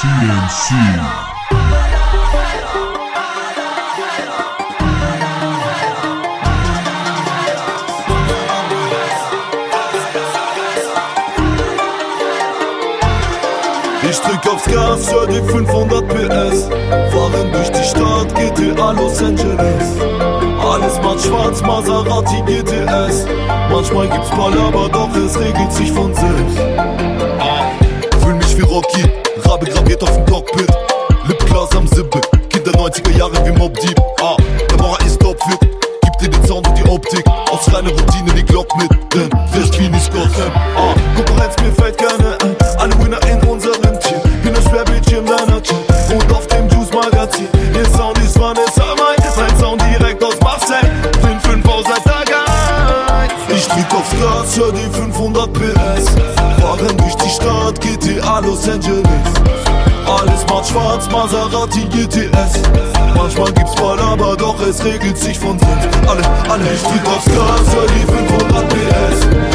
CNC. Ich drück aufs Gas, hör die 500 PS Fahren durch die Stadt, GTA Los Angeles. Alles macht schwarz, Maserati GTS Manchmal gibt's Palaber, doch es regelt sich von selbst. Fühl mich wie Rocky, Rabe graviert auf dem Cockpit. Lipglas am Sippe, Kinder 90er Jahre wie Mob Deep. Ah, Der Mauer ist topfit, gib dir den Sound und die Optik. Aus reiner Routine die Glock mit, denn recht wie nicht Gotham ah, Maserati GTS Manchmal gibt's Palaber, doch es regelt sich von selbst. Alle, alle, ich drück aufs Gas, hör die 500 PS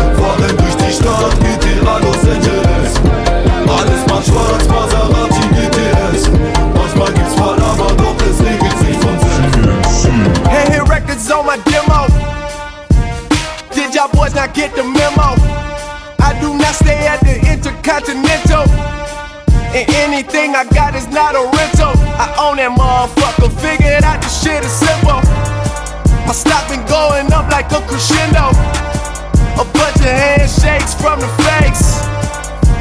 And anything I got is not a rental. I own that motherfucker. Figured out this shit is simple. My stock been going up like a crescendo. A bunch of handshakes from the fakes.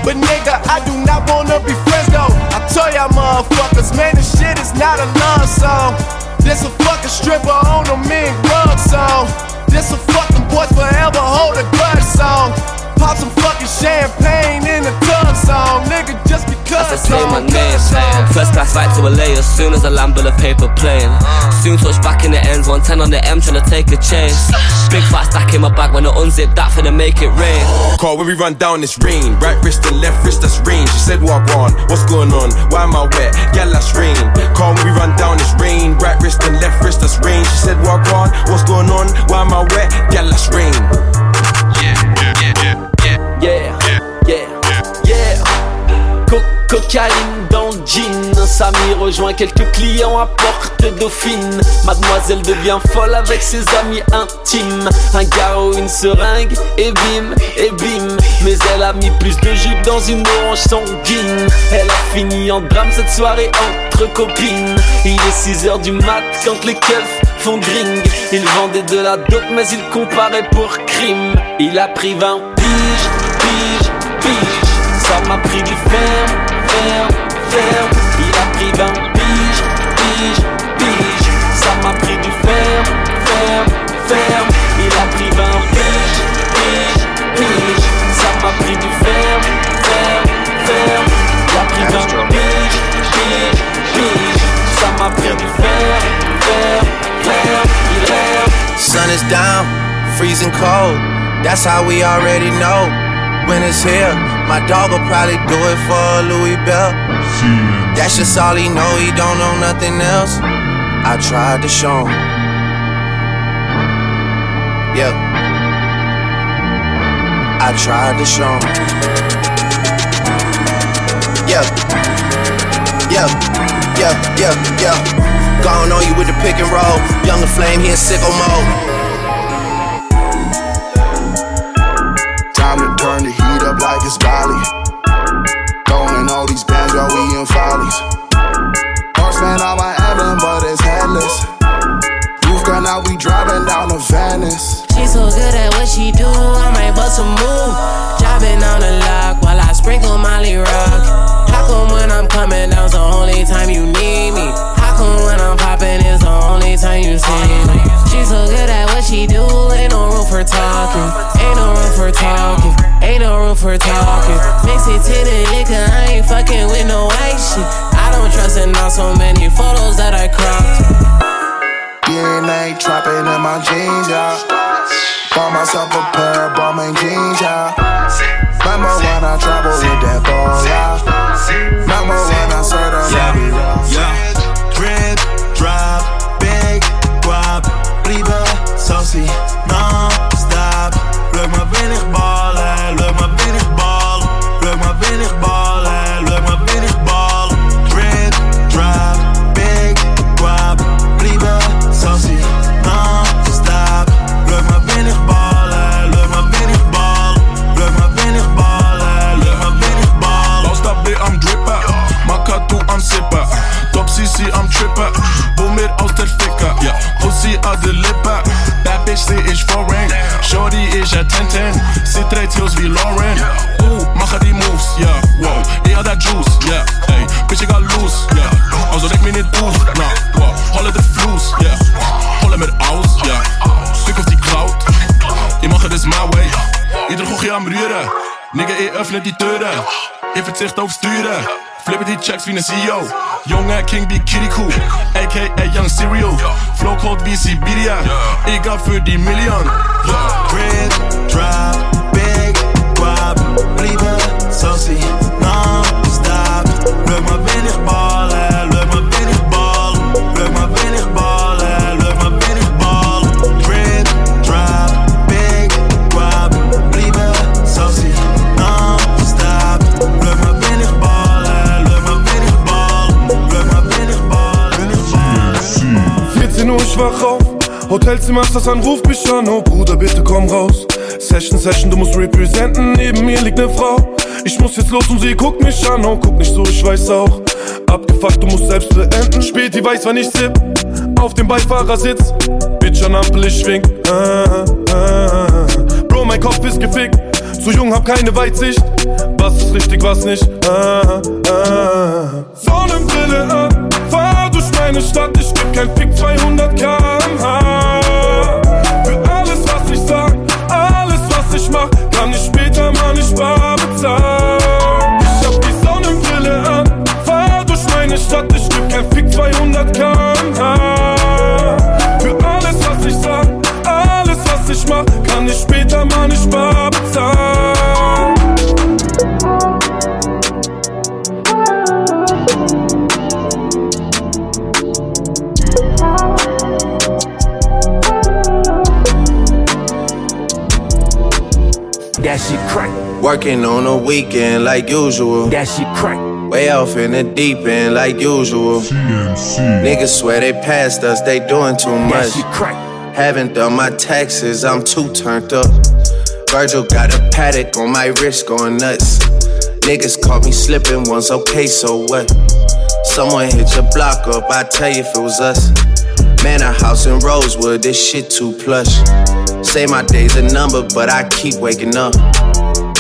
But nigga, I do not wanna be friends though. I tell y'all motherfuckers, man, this shit is not a love song. This a fucking stripper on a mean rug song. This a fucking boys forever hold a grudge song. Pop some fucking champagne in the tub song, nigga, just because. As I say my name song. First class flight to LA as soon as I land with a paper plane uh. Soon touch back in the ends, 110 on the M tryna take a chance. Big fat stack in my bag when I unzip that finna make it rain Call when we run down this rain. Right wrist and left wrist, that's rain. She said, What on? What's going on? Why am I wet? Yeah, that's rain. Call when we run down this rain. Right wrist and left wrist, that's rain. She said, What on? What's going on? Why am I wet? Yeah, that's rain. Cocaïne dans le jean. Samy rejoint quelques clients à Porte Dauphine. Mademoiselle devient folle avec ses amis intimes. Un garrot, une seringue et bim, et bim. Mais elle a mis plus de jus dans une orange sanguine. Elle a fini en drame cette soirée entre copines. Il est 6h du mat quand les keufs font gring. Il vendait de la dope mais il comparait pour crime. Il a pris 20 piges, piges, piges. Ça m'a pris du ferme, ferme, ferme Il a pris 20 piges, piges, piges Ça m'a pris du ferme, ferme, ferme. Il a pris 20 piges, piges, piges Ça m'a pris du ferme, ferme, ferme. Il a pris 20 piges, piges, piges Ça m'a pris du ferme, ferme, ferme. Il est Sun is down, freezing cold. That's how we already know. When it's here, my dog will probably do it for Louis Bell. That's just all he know, he don't know nothing else. I tried to show him. Yeah. I tried to show him. Yeah. Yeah. Yeah. Yeah. Yeah. Gone on you with the pick and roll. Younger flame, he in sicko mode. A move. Dropping on the lock while I sprinkle Molly Rock. How come when I'm coming down's the only time you need me? How come when I'm popping is the only time you see me? She so good at what she do, ain't no room for talking. Ain't no room for talking. Ain't no room for talking. Mix it to the liquor, I ain't fucking with no white shit. I don't trust in not so many photos that I cropped. DNA trapping in my jeans, yeah. Bought myself a pair of Balmain jeans, yeah. Wow Eher der Juice, yeah, ey Bitch, egal los, ja yeah. Also denk mir nicht auf, na, wow Holle de Fluss, yeah. Holle mit aus, yeah. Stück auf die Cloud Ich mache das my way Ieder gochje am Rühren Nigga, ich öffne die Türen Ich verzichte aufs Türen Flippen die Checks wie ne CEO. Junge King wie Kirikou, aka Young Serial. Flow Code wie Siberia, egal für die Million. Crib, drop, big, guap, liebe, saucy, non-stop. Leuk maar weinig ballen, leuk maar weinig ballen. Leuk maar weinig ballen, leuk maar weinig ballen. Drip, drop, big, grab, bliebe. saucy, non-stop. Leuk maar weinig ballen, leuk maar weinig ballen. Leuk maar weinig ballen. 14 Uhr, ich wach auf. Hotelzimmer ist das, Anruf, Ruf mich an. Oh Bruder, bitte komm raus. Session, Session, du musst representen, neben mir liegt ne Frau. Ich muss jetzt los und sie guckt mich an, oh guck nicht so, ich weiß auch. Abgefuckt, du musst selbst beenden. Spät, die weiß, wann ich sipp. Auf dem Beifahrersitz, Bitch an Ampel, ich schwing. Ah, ah, ah. Bro, mein Kopf ist gefickt. Zu jung, hab keine Weitsicht. Was ist richtig, was nicht? Ah, ah. Sonnenbrille an, fahr durch meine Stadt. Ich geb kein Fick 200 km/h. Working on a weekend like usual. That shit crack. Way off in the deep end like usual. Niggas swear they passed us, they doing too much. That much. shit crack. Haven't done my taxes, I'm too turned up. Virgil got a paddock on my wrist going nuts. Niggas caught me slipping once, okay, so what? Someone hit your block up, I tell you if it was us. Man, a house in Rosewood, this shit too plush. Say my day's a number, but I keep waking up.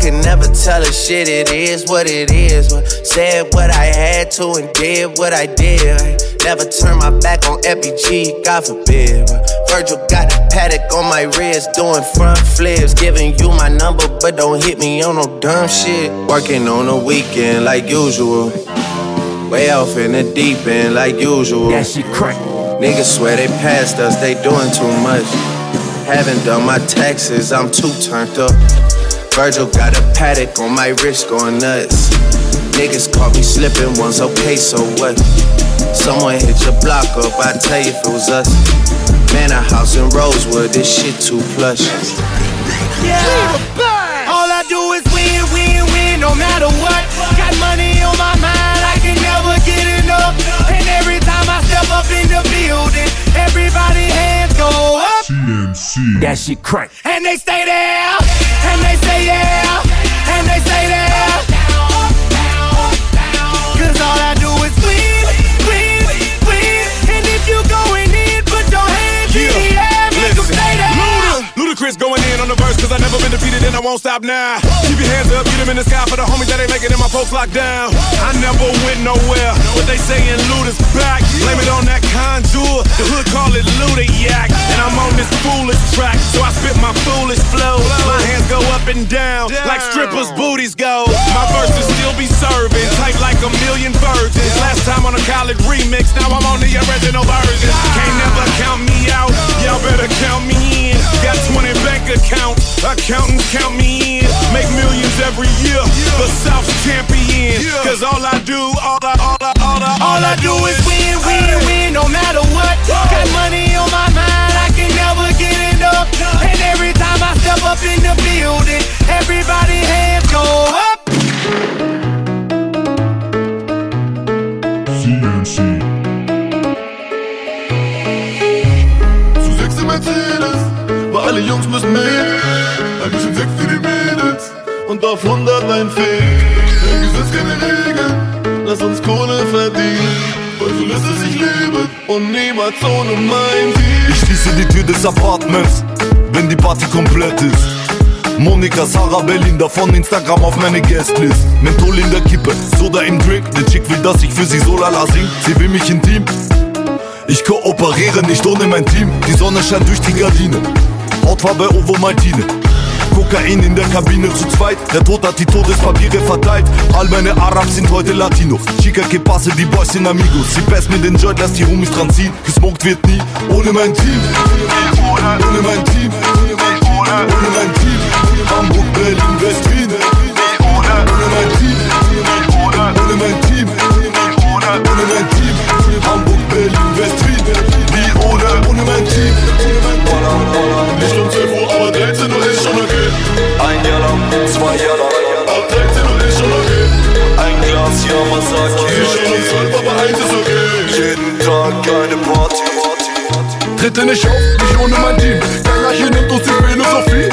Can never tell a shit, it is what it is. Said what I had to and did what I did. Never turn my back on FBG, God forbid. Virgil got a paddock on my wrist, doing front flips. Giving you my number, but don't hit me on no dumb shit. Working on a weekend like usual. Way off in the deep end like usual. That shit crack. Niggas swear they passed us, they doing too much. Haven't done my taxes, I'm too turned up. Virgil got a paddock on my wrist going nuts. Niggas caught me slipping once, okay, so what? Someone hit your block up, I tell you if it was us. Man, a house in Rosewood, this shit too plush. Yeah. All I do is win, win, win, no matter what. Got money on my mind, I can never get enough. And every step up in the building, everybody hands go up. That shit crack. And they stay there, and they say yeah, and they say there. Ludacris going in on the verse, cause I never been defeated and I won't stop now. Keep your hands up, get them in the sky for the homies that ain't making it, my folks locked down. I never went nowhere, but they saying Luda's back. Blame it on that contour, the hood call it Ludayak. And I'm on this foolish track, so I spit my foolish flow. My hands go up and down, like strippers' booties go. My verses still be serving, tight like a million virgins. Last time on a college remix, now I'm on the original version. Can't never count me out, y'all better count me in. Got 20 bank account. accountants count me in. Make millions every year, the South's champion. Cause all I do, all I, all I, all I, All I do is win, win, win, no matter what. Got money on my mind, I can never get enough. And every time I step up in the building, everybody hands und niemals ohne mein Ziel. Ich schließe die Tür des Apartments, wenn die Party komplett ist. Monika, Sarah, Berlin, davon Instagram auf meine Guestlist. Menthol in der Kippe, Soda im Drink. Der Chick will, dass ich für sie so lala sing. Sie will mich intim. Ich kooperiere nicht ohne mein Team. Die Sonne scheint durch die Gardine. Hautfarbe Ovo Maltine. Kokain in der Kabine zu zweit. Der Tod hat die Todespapiere verteilt. All meine Arabs sind heute Latinos. Chica que passe, die Boys sind Amigos. Sie best mit den Joint, lass die Homies dran ziehen. Gesmoked wird nie. Ohne mein Team. Ohne mein Team. Ohne mein Team. Hamburg, Berlin, West. Tenez chaud, les journées m'intime Car la gêne dans ses philosophies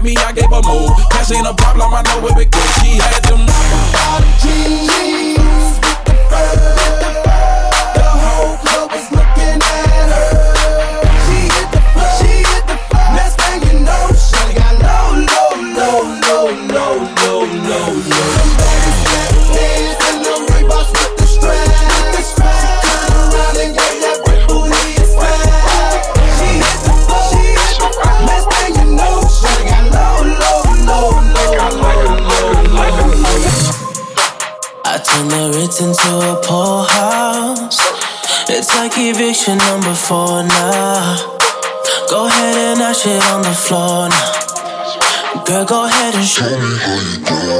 at me, I gave her more. Cash ain't a problem, I know where it goes. She had them. All jeans. Your number for now? Go ahead and ash it on the floor now. Girl, go ahead and show me how you do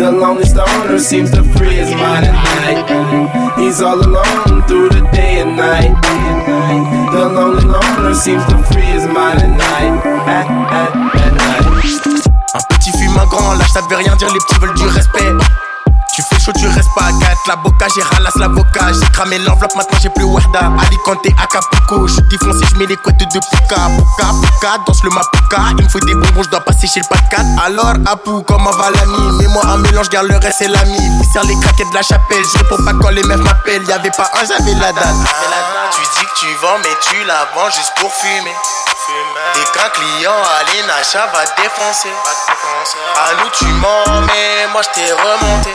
the longest owner seems to free his mind at night. He's all alone through the day and night. The lonely loner seems to free his mind at night. At, at, at night. Un petit fume un grand, là ça veut rien dire, les petits veulent du respect. Tu fais chaud, tu restes pas à 4. La boca, j'ai ralasse l'avocat. J'ai cramé l'enveloppe, maintenant j'ai plus Wahda. Alicante, Acapulco. Je suis défoncé, je mets les couettes de Puka. Puka, Puka, danse le Mapuka. Il me faut des bonbons, je dois passer chez le pas de 4. Alors, Apu, comment va l'ami? Mets-moi un mélange, garde le reste, c'est l'ami. Serre les craquettes de la chapelle. Je réponds pas quand les meufs m'appellent. Y'avait pas un, j'avais la date. Tu dis que tu vends, mais tu la vends juste pour fumer. Et qu'un client à l'Enacha va défoncer. À nous tu mens, mais moi je t'ai remonté.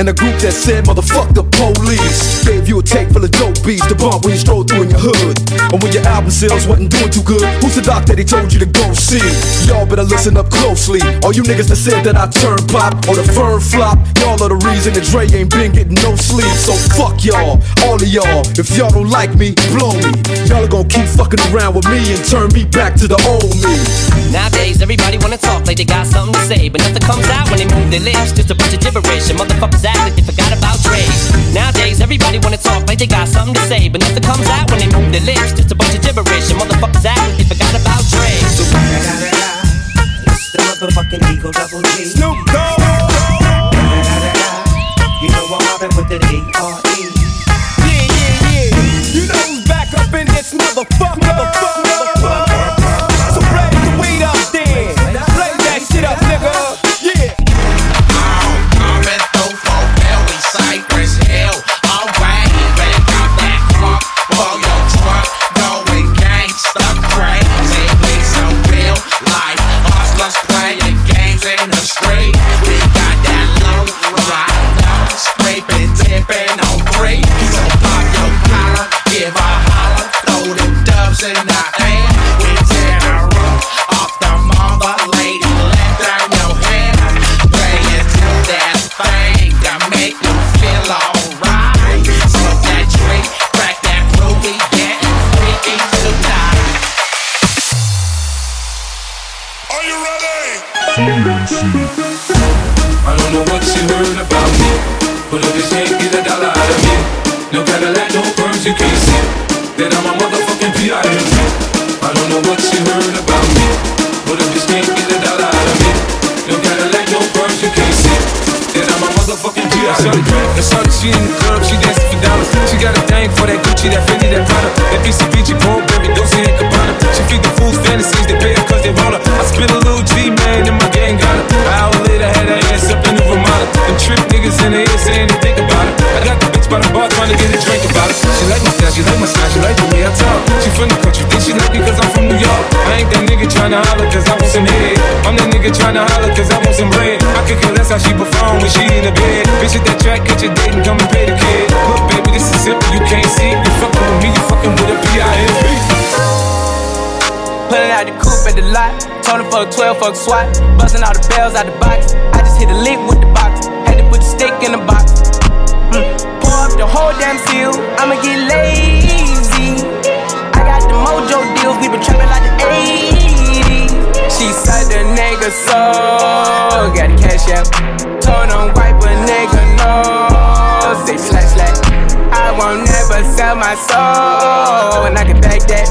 and a group that said, motherfuck the police. Gave you a tape full of dope beats to bump when you stroll through in your hood. And when your album sales wasn't doing too good, who's the doc that he told you to go see? Y'all better listen up closely. All you niggas that said that I turn pop or the firm flop, y'all are the reason that Dre ain't been getting no sleep. So fuck y'all, all of y'all. If y'all don't like me, blow me. Y'all are gonna keep fucking around with me and turn me back to the old me. Nowadays, everybody wanna talk like they got something to say, but nothing comes out when they move their lips. Just a bunch of gibberish, and motherfuckers act like they forgot about Dre. Nowadays, everybody wanna talk like they got something to say, but nothing comes out when they move their lips. Just a bunch of gibberish, and motherfuckers act like they forgot about Dre. So, It's the motherfucking Eagle Double G. Snoop Dogg. You know I'm mobbing with the D-R-E. Yeah, yeah, yeah. You know who's back up in this motherfucker. motherfucker, motherfucker. Heard about me, but if you can't get a dollar out of me, no Cadillac, no perms, you can't see. That I'm a motherfucking P.I.M.P. I don't know what you heard about me, but if you can't get a dollar out of me, no Cadillac, no perms, you can't P.I.M.P. The shorty, she in the club, she dancing for dollars. She got a thing for that Gucci, that Fendi, that Prada, that BCBG, Paul, baby, Dolce and Gabbana. She feed the fools fantasies, they pay her cause they want her. I spit a little G, man, and my gang got her. An hour later, had her ass up in the Ramada. Them trip niggas in the ear saying they think about it. I got the bitch by the bar trying to get a drink about it. She like my style, she like my style, she like the way I talk. She from the country, think she like me cause I'm from New York. I ain't that nigga tryna holler cause I want some head. I'm that nigga tryna holler cause I want some bread. I could care less how she perform when she in the bed. At that track, your date and come and pay the kid. Look, baby, this is simple, you can't see. You fucking with me, you fucking with a P.I.M.P. Pulling out the coupe at the lot. Him fuck 12, fuck SWAT. Busting all the bells out the box. I just hit a lick with the box. Had to put the stick in the box. Mm. Pour up the whole damn seal. I'ma get lazy. I got the mojo deals. We been trapping like the 80s. She said the nigga soul. Got the cash out. My soul. And I can back that.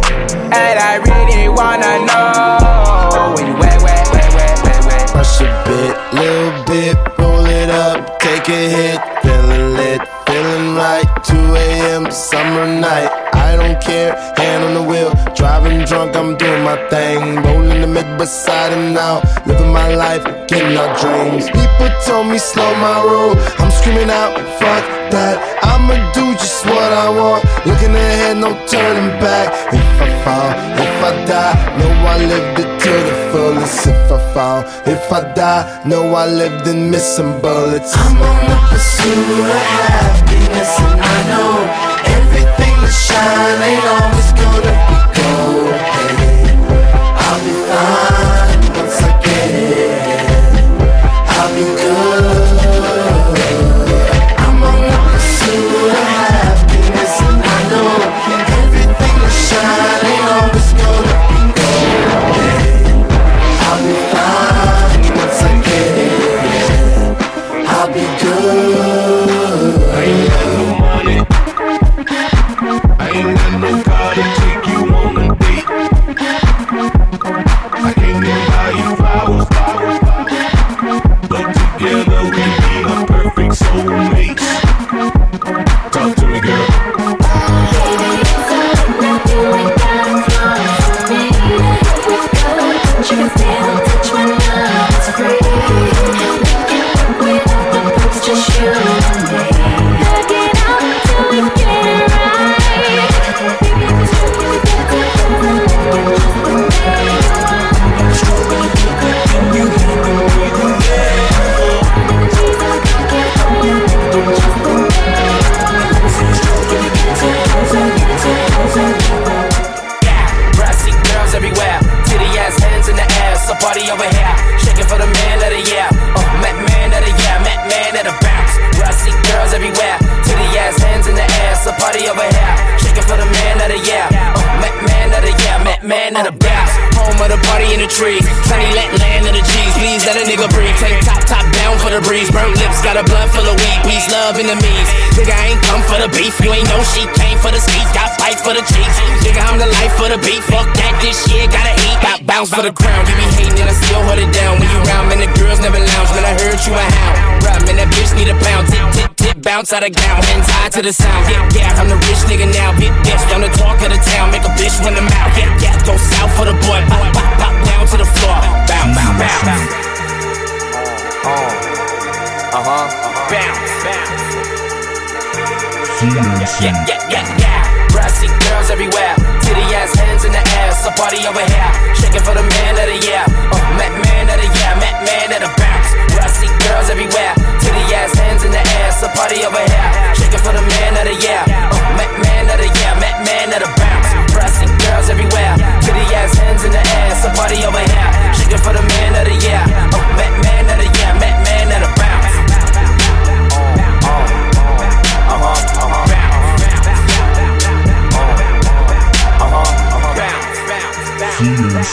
And I really wanna know when you wet, wet, wet, wet, wet, wet. Brush a bit, little bit, roll it up, take a hit, summer night. I don't care, hand on the wheel, driving drunk, I'm doing my thing, rolling the mid beside and now, living my life, getting our dreams. People told me slow my roll, I'm screaming out, fuck that. I'ma do just what I want, looking ahead, no turning back. If I fall, if I die, know I lived it to the fullest. If I fall, if I die, know I lived in missing bullets. I'm on the pursuit of happiness, and I know shine ain't always gonna be For the crown, you be hating and I still hold it down. When you round, man, the girls never lounge, man, I heard you a hound. Right, man, that bitch need a pound, tip, tip, tip, bounce out of gown, hands high to the sound. Yeah, yeah, I'm the rich nigga now, big bitch, I'm the talk of the town, make a bitch run the mouth. Yeah, yeah, go south for the boy, pop, pop, pop down to the floor, bounce, bounce, bounce. Uh huh. Bounce, bounce. Yeah, yeah, yeah, yeah. Brassy girls everywhere, titty ass hands in the air, so party over here, shaking for the man of the year, uh, Met man of the year, Met man of the bounce. Brassy girls everywhere, titty ass hands in the air, so party over here, shaking for the man of the year, uh, man of the year, man the bounce. Brassy girls everywhere, titty ass hands in the air, over here, shaking for the man of the year, uh, Met man